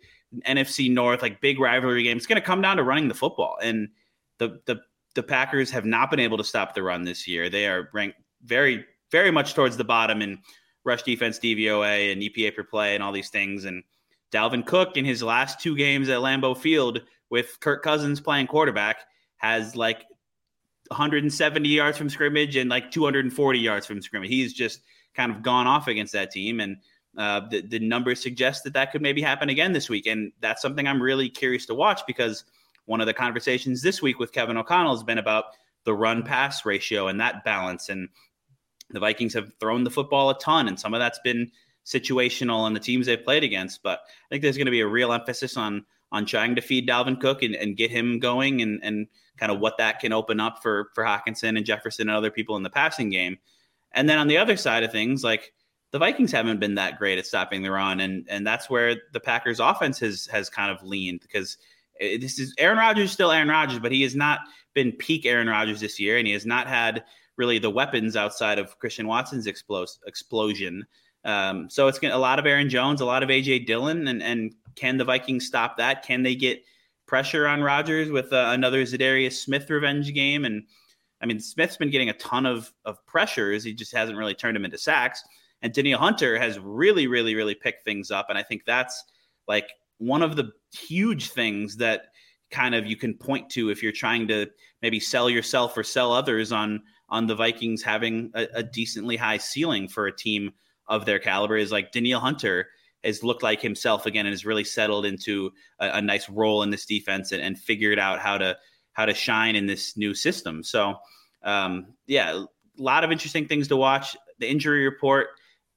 Speaker 2: NFC North, like big rivalry game. It's going to come down to running the football, and the the the Packers have not been able to stop the run this year. They are ranked very very much towards the bottom in rush defense, DVOA, and EPA per play, and all these things. And Dalvin Cook in his last two games at Lambeau Field with Kirk Cousins playing quarterback has like 170 yards from scrimmage and like 240 yards from scrimmage. He's just kind of gone off against that team, and uh, the, the numbers suggest that that could maybe happen again this week. And that's something I'm really curious to watch because one of the conversations this week with Kevin O'Connell has been about the run pass ratio and that balance. And the Vikings have thrown the football a ton, and some of that's been situational on the teams they've played against. But I think there's going to be a real emphasis on on trying to feed Dalvin Cook and, and get him going and, and kind of what that can open up for for Hockenson and Jefferson and other people in the passing game. And then on the other side of things, like the Vikings haven't been that great at stopping the run, and and that's where the Packers' offense has has kind of leaned because this is Aaron Rodgers still Aaron Rodgers, but he has not been peak Aaron Rodgers this year, and he has not had really the weapons outside of Christian Watson's explos- explosion. Um, so it's a lot of Aaron Jones, a lot of AJ Dillon, and and can the Vikings stop that? Can they get pressure on Rodgers with uh, another Za'Darius Smith revenge game? And I mean, Smith's been getting a ton of of pressures. He just hasn't really turned them into sacks. And Danielle Hunter has really, really, really picked things up. And I think that's like one of the huge things that kind of you can point to if you're trying to maybe sell yourself or sell others on on the Vikings having a, a decently high ceiling for a team of their caliber is like Danielle Hunter has looked like himself again and has really settled into a, a nice role in this defense and, and, figured out how to how to shine in this new system. So um, yeah, a lot of interesting things to watch. The injury report,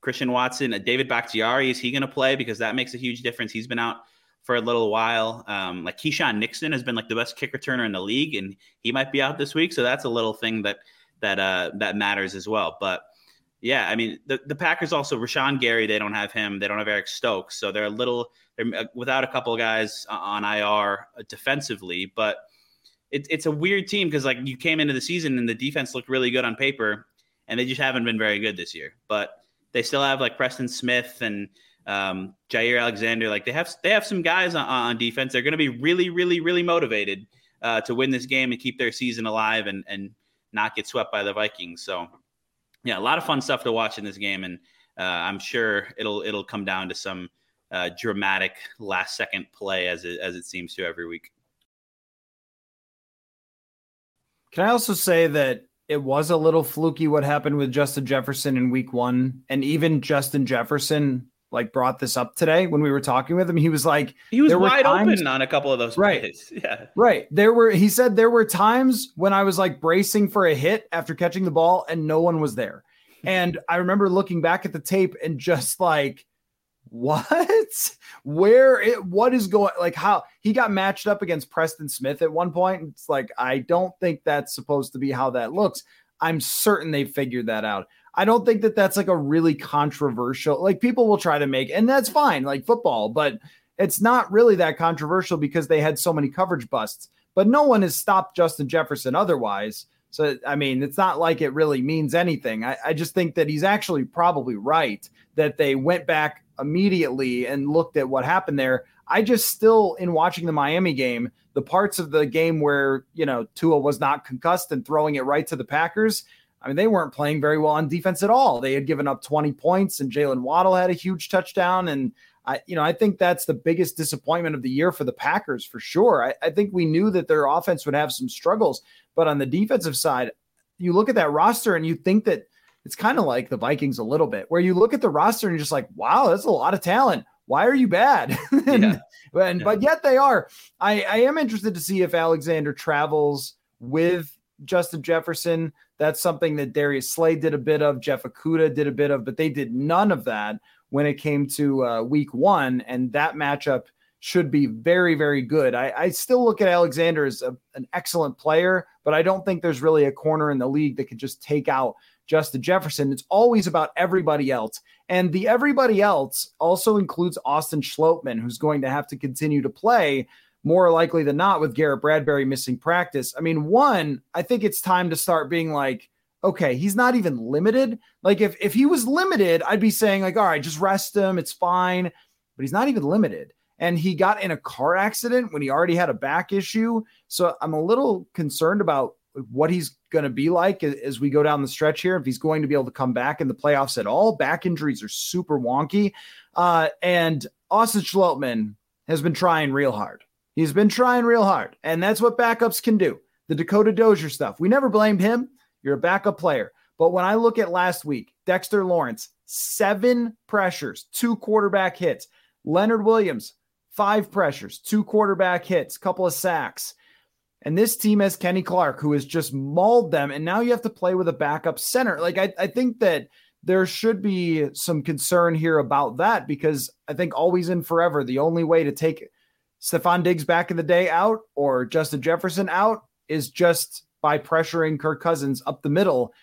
Speaker 2: Christian Watson, uh, David Bakhtiari, is he going to play? Because that makes a huge difference. He's been out for a little while. Um, like Keisean Nixon has been like the best kick returner in the league, and he might be out this week. So that's a little thing that that uh, that matters as well. But yeah, I mean the, the Packers also Rashan Gary they don't have him they don't have Eric Stokes so they're a little they're uh, without a couple guys on IR defensively but it, it's a weird team because like you came into the season and the defense looked really good on paper and they just haven't been very good this year. But they still have like Preston Smith and um, Jaire Alexander like they have they have some guys on, on defense. They're going to be really really really motivated uh, to win this game and keep their season alive and and not get swept by the Vikings. So yeah, a lot of fun stuff to watch in this game, and uh, I'm sure it'll it'll come down to some uh, dramatic last second play as it as it seems to every week.
Speaker 1: Can I also say that it was a little fluky what happened with Justin Jefferson in week one, and even Justin Jefferson like brought this up today when we were talking with him. He was like,
Speaker 2: he was wide times, open on a couple of those
Speaker 1: right.
Speaker 2: plays. [laughs] Yeah,
Speaker 1: right. There were. He said there were times when I was like bracing for a hit after catching the ball, and no one was there. And I remember looking back at the tape and just like, what? Where it? What is going? Like how he got matched up against Preston Smith at one point. It's like I don't think that's supposed to be how that looks. I'm certain they figured that out. I don't think that that's like a really controversial, like people will try to make, and that's fine, like football, but it's not really that controversial because they had so many coverage busts. But no one has stopped Justin Jefferson otherwise. So, I mean, it's not like it really means anything. I, I just think that he's actually probably right that they went back immediately and looked at what happened there. I just still, in watching the Miami game, the parts of the game where, you know, Tua was not concussed and throwing it right to the Packers, I mean, they weren't playing very well on defense at all. They had given up 20 points, and Jaylen Waddle had a huge touchdown. And I, you know, I think that's the biggest disappointment of the year for the Packers for sure. I, I think we knew that their offense would have some struggles, but on the defensive side, you look at that roster and you think that it's kind of like the Vikings a little bit, where you look at the roster and you're just like, wow, that's a lot of talent. Why are you bad? [laughs] and, yeah. and yeah. but yet they are. I, I am interested to see if Alexander travels with Justin Jefferson. That's something that Darius Slay did a bit of, Jeff Okudah did a bit of, but they did none of that when it came to uh, week one. And that matchup should be very, very good. I, I still look at Alexander as a, an excellent player, but I don't think there's really a corner in the league that could just take out Justin Jefferson. It's always about everybody else. And the everybody else also includes Austin Schlottmann, who's going to have to continue to play more likely than not with Garrett Bradbury missing practice. I mean, one, I think it's time to start being like, okay, he's not even limited. Like if if he was limited, I'd be saying like, all right, just rest him, it's fine. But he's not even limited. And he got in a car accident when he already had a back issue. So I'm a little concerned about what he's going to be like as we go down the stretch here. If he's going to be able to come back in the playoffs at all, back injuries are super wonky. Uh, and Austin Schlottmann has been trying real hard. He's been trying real hard, and that's what backups can do. The Dakota Dozier stuff. We never blamed him. You're a backup player. But when I look at last week, Dexter Lawrence, seven pressures, two quarterback hits. Leonard Williams, five pressures, two quarterback hits, couple of sacks. And this team has Kenny Clark, who has just mauled them. And now you have to play with a backup center. Like, I, I think that there should be some concern here about that because I think always and forever, the only way to take Stefon Diggs back in the day out or Justin Jefferson out is just by pressuring Kirk Cousins up the middle.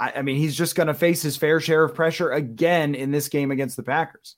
Speaker 1: I, I mean, he's just going to face his fair share of pressure again in this game against the Packers.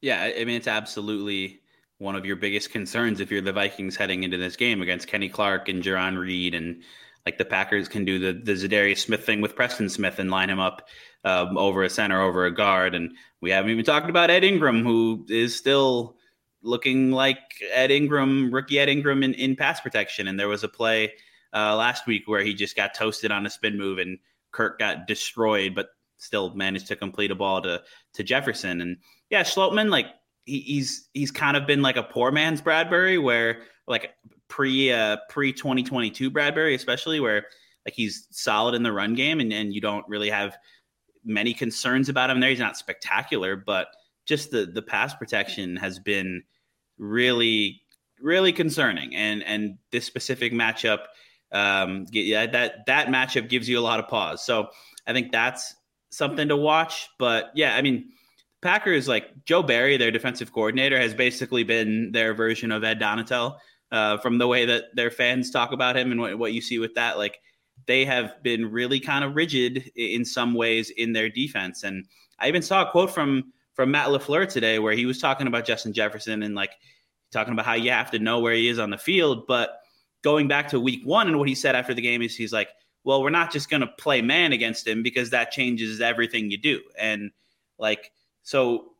Speaker 2: Yeah, I mean, it's absolutely one of your biggest concerns if you're the Vikings heading into this game against Kenny Clark and Jarran Reed and like the Packers can do the the Za'Darius Smith thing with Preston Smith and line him up um, over a center, over a guard, and we haven't even talked about Ed Ingram, who is still looking like Ed Ingram, rookie Ed Ingram in, in pass protection. And there was a play uh, last week where he just got toasted on a spin move and Kirk got destroyed, but still managed to complete a ball to to Jefferson. And yeah, Schlottmann, like he, he's he's kind of been like a poor man's Bradbury, where like pre uh, pre 2022 Bradbury, especially where like he's solid in the run game and, and you don't really have many concerns about him there. He's not spectacular, but just the the pass protection has been really really concerning and and this specific matchup um yeah that that matchup gives you a lot of pause so i think that's something to watch but yeah i mean packers like joe barry their defensive coordinator has basically been their version of ed donatell uh, from the way that their fans talk about him and what, what you see with that like they have been really kind of rigid in some ways in their defense and i even saw a quote from from Matt LaFleur today where he was talking about Justin Jefferson and like talking about how you have to know where he is on the field. But going back to week one and what he said after the game is he's like, well, we're not just going to play man against him because that changes everything you do. And like, so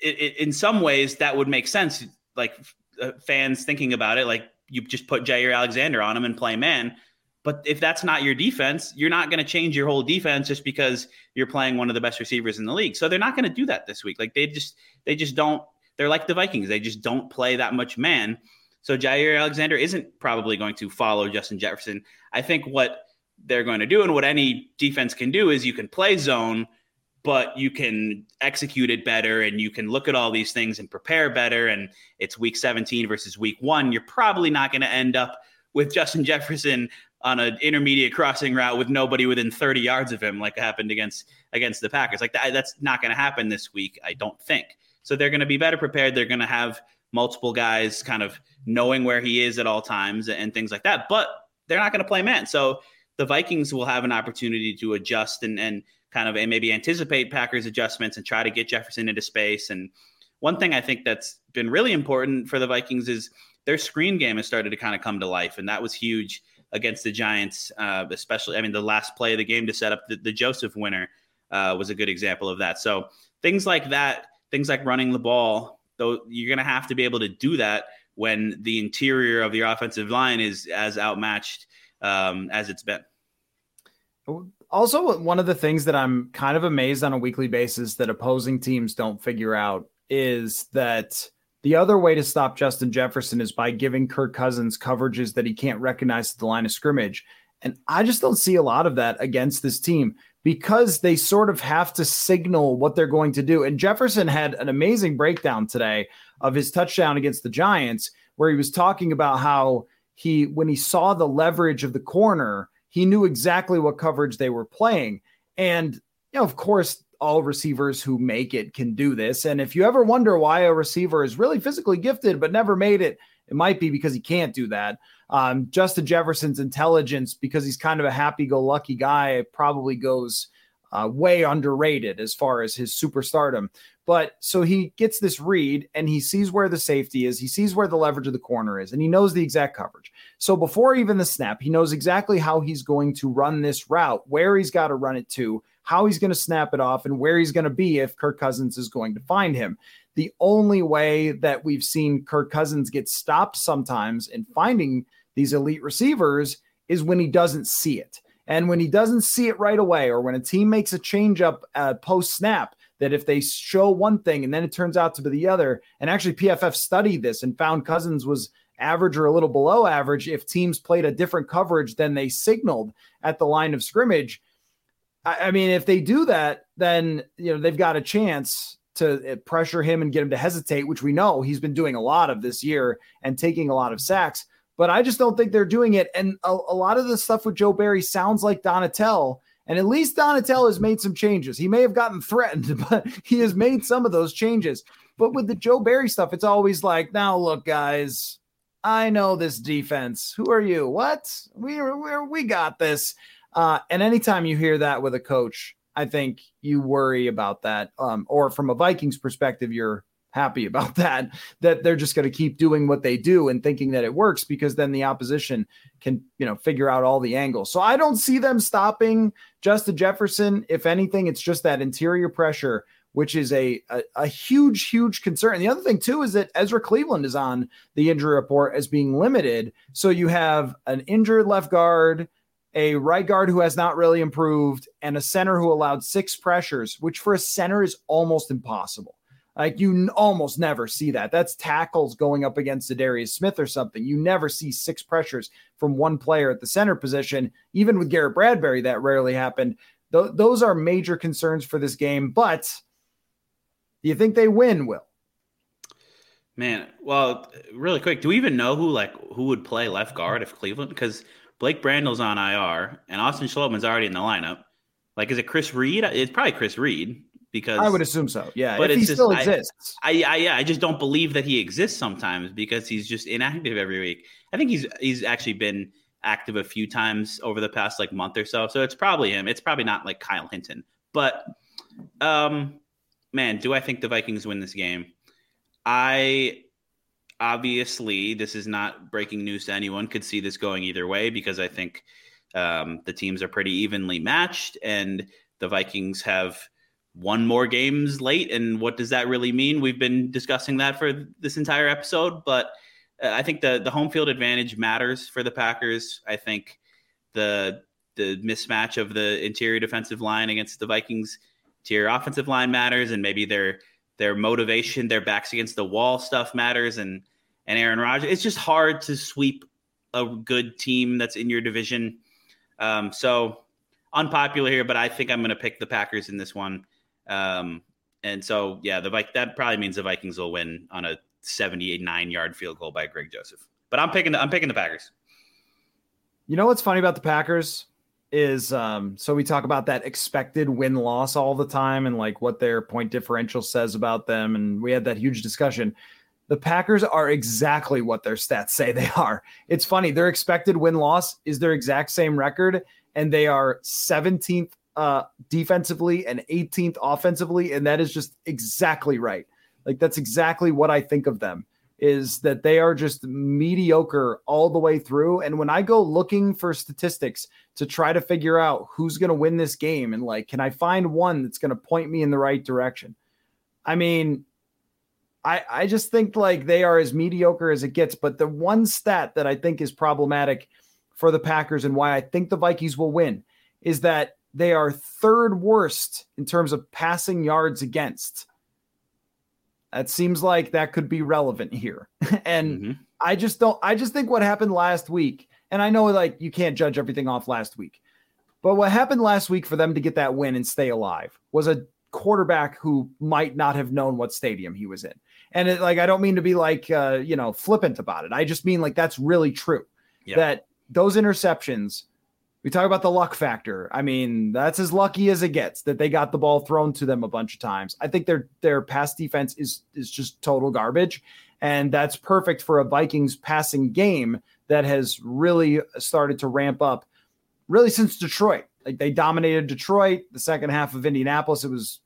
Speaker 2: it, it, in some ways that would make sense. Like uh, fans thinking about it, like you just put Jaire Alexander on him and play man. But if that's not your defense, you're not going to change your whole defense just because you're playing one of the best receivers in the league. So they're not going to do that this week. Like they just they just don't. They're like the Vikings. They just don't play that much man. So Jaire Alexander isn't probably going to follow Justin Jefferson. I think what they're going to do and what any defense can do is you can play zone, but you can execute it better and you can look at all these things and prepare better. And it's week 17 versus week one. You're probably not going to end up with Justin Jefferson on an intermediate crossing route with nobody within 30 yards of him, like happened against against the Packers. Like that, that's not going to happen this week, I don't think. So they're going to be better prepared. They're going to have multiple guys kind of knowing where he is at all times and things like that. But they're not going to play man. So the Vikings will have an opportunity to adjust and and kind of and maybe anticipate Packers adjustments and try to get Jefferson into space. And one thing I think that's been really important for the Vikings is their screen game has started to kind of come to life, and that was huge against the Giants, uh, especially. I mean, the last play of the game to set up the, the Joseph winner uh, was a good example of that. So things like that, things like running the ball, though, you're going to have to be able to do that when the interior of your offensive line is as outmatched um, as it's been.
Speaker 1: Also, one of the things that I'm kind of amazed on a weekly basis that opposing teams don't figure out is that the other way to stop Justin Jefferson is by giving Kirk Cousins coverages that he can't recognize at the line of scrimmage. And I just don't see a lot of that against this team because they sort of have to signal what they're going to do. And Jefferson had an amazing breakdown today of his touchdown against the Giants, where he was talking about how he, when he saw the leverage of the corner, he knew exactly what coverage they were playing. And, you know, of course, all receivers who make it can do this. And if you ever wonder why a receiver is really physically gifted but never made it, it might be because he can't do that. Um, Justin Jefferson's intelligence, because he's kind of a happy go lucky guy, probably goes uh, way underrated as far as his superstardom. But so he gets this read and he sees where the safety is. He sees where the leverage of the corner is and he knows the exact coverage. So before even the snap, he knows exactly how he's going to run this route, where he's got to run it to, how he's going to snap it off, and where he's going to be if Kirk Cousins is going to find him. The only way that we've seen Kirk Cousins get stopped sometimes in finding these elite receivers is when he doesn't see it. And when he doesn't see it right away, or when a team makes a change up uh, post snap, that if they show one thing and then it turns out to be the other, and actually PFF studied this and found Cousins was average or a little below average if teams played a different coverage than they signaled at the line of scrimmage. I, I mean, if they do that, then you know they've got a chance to uh, pressure him and get him to hesitate, which we know he's been doing a lot of this year and taking a lot of sacks but I just don't think they're doing it. And a, a lot of the stuff with Joe Barry sounds like Donatell. And at least Donatell has made some changes. He may have gotten threatened, [laughs] but he has made some of those changes. But with the Joe Barry stuff, it's always like, now look, guys, I know this defense. Who are you? What? We we we got this. Uh, and anytime you hear that with a coach, I think you worry about that. Um, or from a Vikings perspective, you're happy about [laughs] that that they're just going to keep doing what they do and thinking that it works because then the opposition can you know figure out all the angles. So i don't see them stopping justin jefferson. If anything it's just that interior pressure which is a, a, a huge huge concern. The other thing too is that ezra cleveland is on the injury report as being limited. So you have an injured left guard a right guard who has not really improved and a center who allowed six pressures which for a center is almost impossible like you almost never see that. That's tackles going up against Darius Smith or something. You never see six pressures from one player at the center position. Even with Garrett Bradbury, that rarely happened. Th- those are major concerns for this game. But do you think they win, Will?
Speaker 2: Man, well, really quick, do we even know who like who would play left guard if Cleveland? Because Blake Brandel's on IR and Austin Schlottmann's already in the lineup. Like, is it Chris Reed? It's probably Chris Reed because
Speaker 1: I would assume so. Yeah, but if he just, still exists.
Speaker 2: I, I, yeah, I just don't believe that he exists sometimes because he's just inactive every week. I think he's he's actually been active a few times over the past like month or so. So it's probably him. It's probably not like Kyle Hinton. But um man, do I think the Vikings win this game? I obviously this is not breaking news to anyone could see this going either way because I think um, the teams are pretty evenly matched and the Vikings have one more games late. And what does that really mean? We've been discussing that for this entire episode, but uh, I think the the home field advantage matters for the Packers. I think the the mismatch of the interior defensive line against the Vikings interior offensive line matters, and maybe their their motivation, their backs against the wall stuff matters, and and Aaron Rodgers. It's just hard to sweep a good team that's in your division. Um, so unpopular here, but I think I'm going to pick the Packers in this one. Um, and so, yeah, the Vik that probably means the Vikings will win on a 79 yard field goal by Greg Joseph. But I'm picking the, I'm picking the Packers.
Speaker 1: You know what's funny about the Packers is um, so we talk about that expected win loss all the time and like what their point differential says about them, and we had that huge discussion. The Packers are exactly what their stats say they are. It's funny, their expected win loss is their exact same record, and they are 17th uh, defensively and 18th offensively, and that is just exactly right. Like that's exactly what I think of them is that they are just mediocre all the way through. And when I go looking for statistics to try to figure out who's going to win this game and like, can I find one that's going to point me in the right direction? I mean, I, I just think like they are as mediocre as it gets. But the one stat that I think is problematic for the Packers and why I think the Vikings will win is that they are third worst in terms of passing yards against. That seems like that could be relevant here. [laughs] and mm-hmm. I just don't, I just think what happened last week, and I know like you can't judge everything off last week, but what happened last week for them to get that win and stay alive was a quarterback who might not have known what stadium he was in. And it, like, I don't mean to be like, uh, you know, flippant about it. I just mean like that's really true. Yeah. That those interceptions we talk about the luck factor. I mean, that's as lucky as it gets that they got the ball thrown to them a bunch of times. I think their their pass defense is is just total garbage, and that's perfect for a Vikings passing game that has really started to ramp up really since Detroit. Like they dominated Detroit. The second half of Indianapolis, it was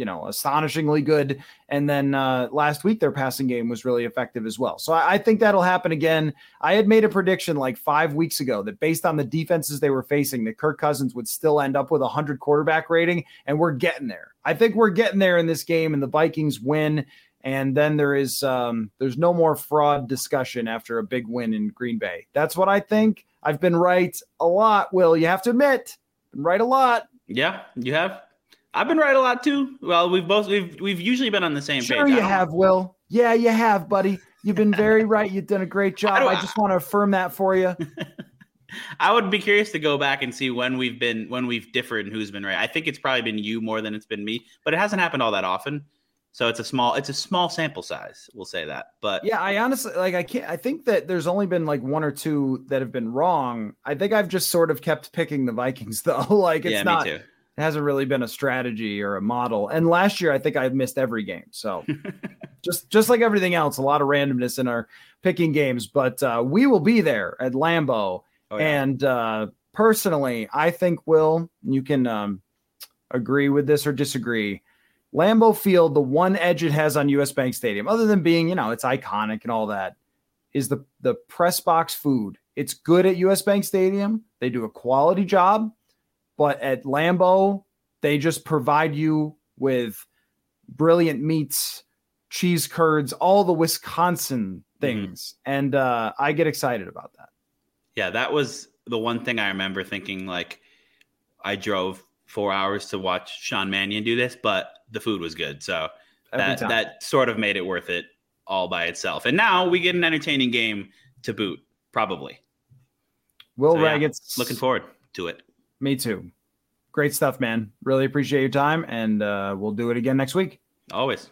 Speaker 1: you know, astonishingly good. And then uh, last week, their passing game was really effective as well. So I, I, think that'll happen again. I had made a prediction like five weeks ago that based on the defenses they were facing, that Kirk Cousins would still end up with a 100 quarterback rating. And we're getting there. I think we're getting there in this game, and the Vikings win. And then there is um, there's no more fraud discussion after a big win in Green Bay. That's what I think. I've been right a lot. Will you have to admit, been right a lot.
Speaker 2: Yeah, you have. I've been right a lot too. Well, we've both we've we've usually been on the same
Speaker 1: sure
Speaker 2: page.
Speaker 1: Sure, you have, Will. Yeah, you have, buddy. You've been [laughs] very right. You've done a great job. I, I just want to affirm that for you. [laughs]
Speaker 2: I would be curious to go back and see when we've been when we've differed and who's been right. I think it's probably been you more than it's been me, but it hasn't happened all that often. So it's a small it's a small sample size. We'll say that. But
Speaker 1: yeah, I honestly like I can't I think that there's only been like one or two that have been wrong. I think I've just sort of kept picking the Vikings [laughs] though. like it's yeah, not hasn't really been a strategy or a model. And last year, I think I missed every game. So [laughs] just just like everything else, a lot of randomness in our picking games. But uh, we will be there at Lambeau. Oh, yeah. And uh, personally, I think Will, you can um, agree with this or disagree. Lambeau Field, the one edge it has on US Bank Stadium, other than being, you know, it's iconic and all that, is the the press box food. It's good at US Bank Stadium. They do a quality job. But at Lambeau, they just provide you with brilliant meats, cheese curds, all the Wisconsin mm-hmm. things. Mm-hmm. And uh, I get excited about that.
Speaker 2: Yeah, that was the one thing I remember thinking like I drove four hours to watch Sean Mannion do this, but the food was good. So that that sort of made it worth it all by itself. And now we get an entertaining game to boot, probably.
Speaker 1: Will so, yeah,
Speaker 2: looking forward to it.
Speaker 1: Me too. Great stuff, man. Really appreciate your time, and uh, we'll do it again next week.
Speaker 2: Always.